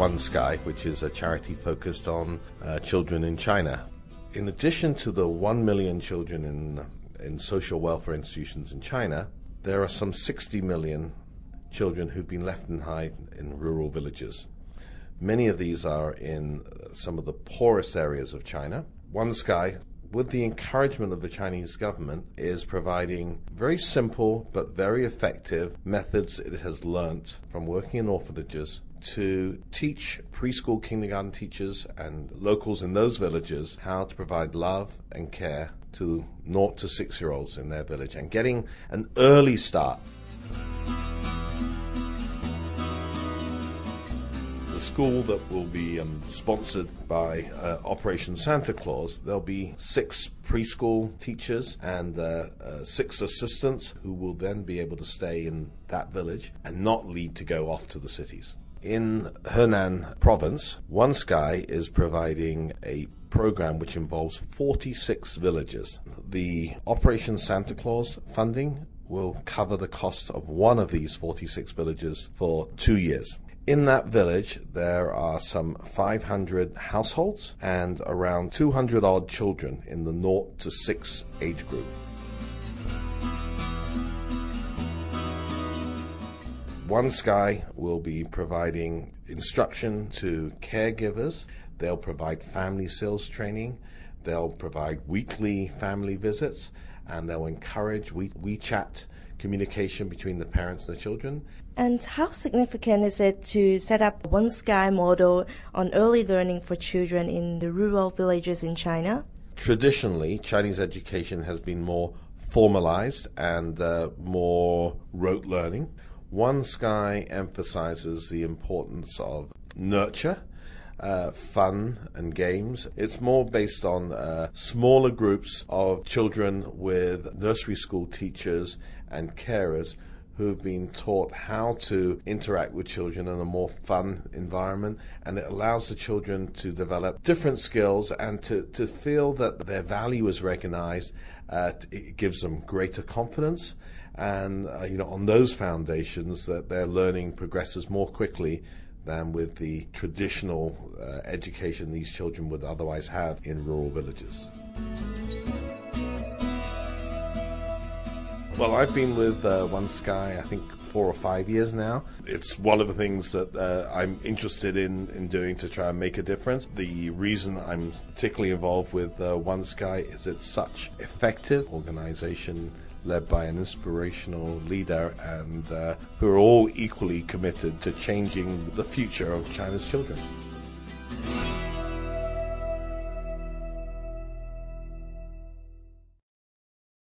OneSky, which is a charity focused on uh, children in China. In addition to the 1 million children in, in social welfare institutions in China, there are some 60 million children who've been left in behind in rural villages. Many of these are in uh, some of the poorest areas of China. OneSky, with the encouragement of the Chinese government, is providing very simple but very effective methods it has learnt from working in orphanages to teach preschool kindergarten teachers and locals in those villages how to provide love and care to 0 to 6 year olds in their village and getting an early start The school that will be um, sponsored by uh, Operation Santa Claus, there'll be six preschool teachers and uh, uh, six assistants who will then be able to stay in that village and not need to go off to the cities. In Henan province, OneSky is providing a program which involves 46 villages. The Operation Santa Claus funding will cover the cost of one of these 46 villages for two years. In that village, there are some 500 households and around 200 odd children in the 0 to 6 age group. OneSky will be providing instruction to caregivers. They'll provide family skills training. They'll provide weekly family visits and they'll encourage we- WeChat communication between the parents and the children. And how significant is it to set up OneSky model on early learning for children in the rural villages in China? Traditionally, Chinese education has been more formalized and uh, more rote learning. OneSky emphasizes the importance of nurture uh, fun and games. It's more based on uh, smaller groups of children with nursery school teachers and carers who've been taught how to interact with children in a more fun environment and it allows the children to develop different skills and to, to feel that their value is recognized uh, it gives them greater confidence and uh, you know on those foundations that their learning progresses more quickly than with the traditional uh, education these children would otherwise have in rural villages. Well, I've been with uh, OneSky, I think, four or five years now. It's one of the things that uh, I'm interested in, in doing to try and make a difference. The reason I'm particularly involved with uh, OneSky is it's such effective organization led by an inspirational leader and uh, who are all equally committed to changing the future of China's children.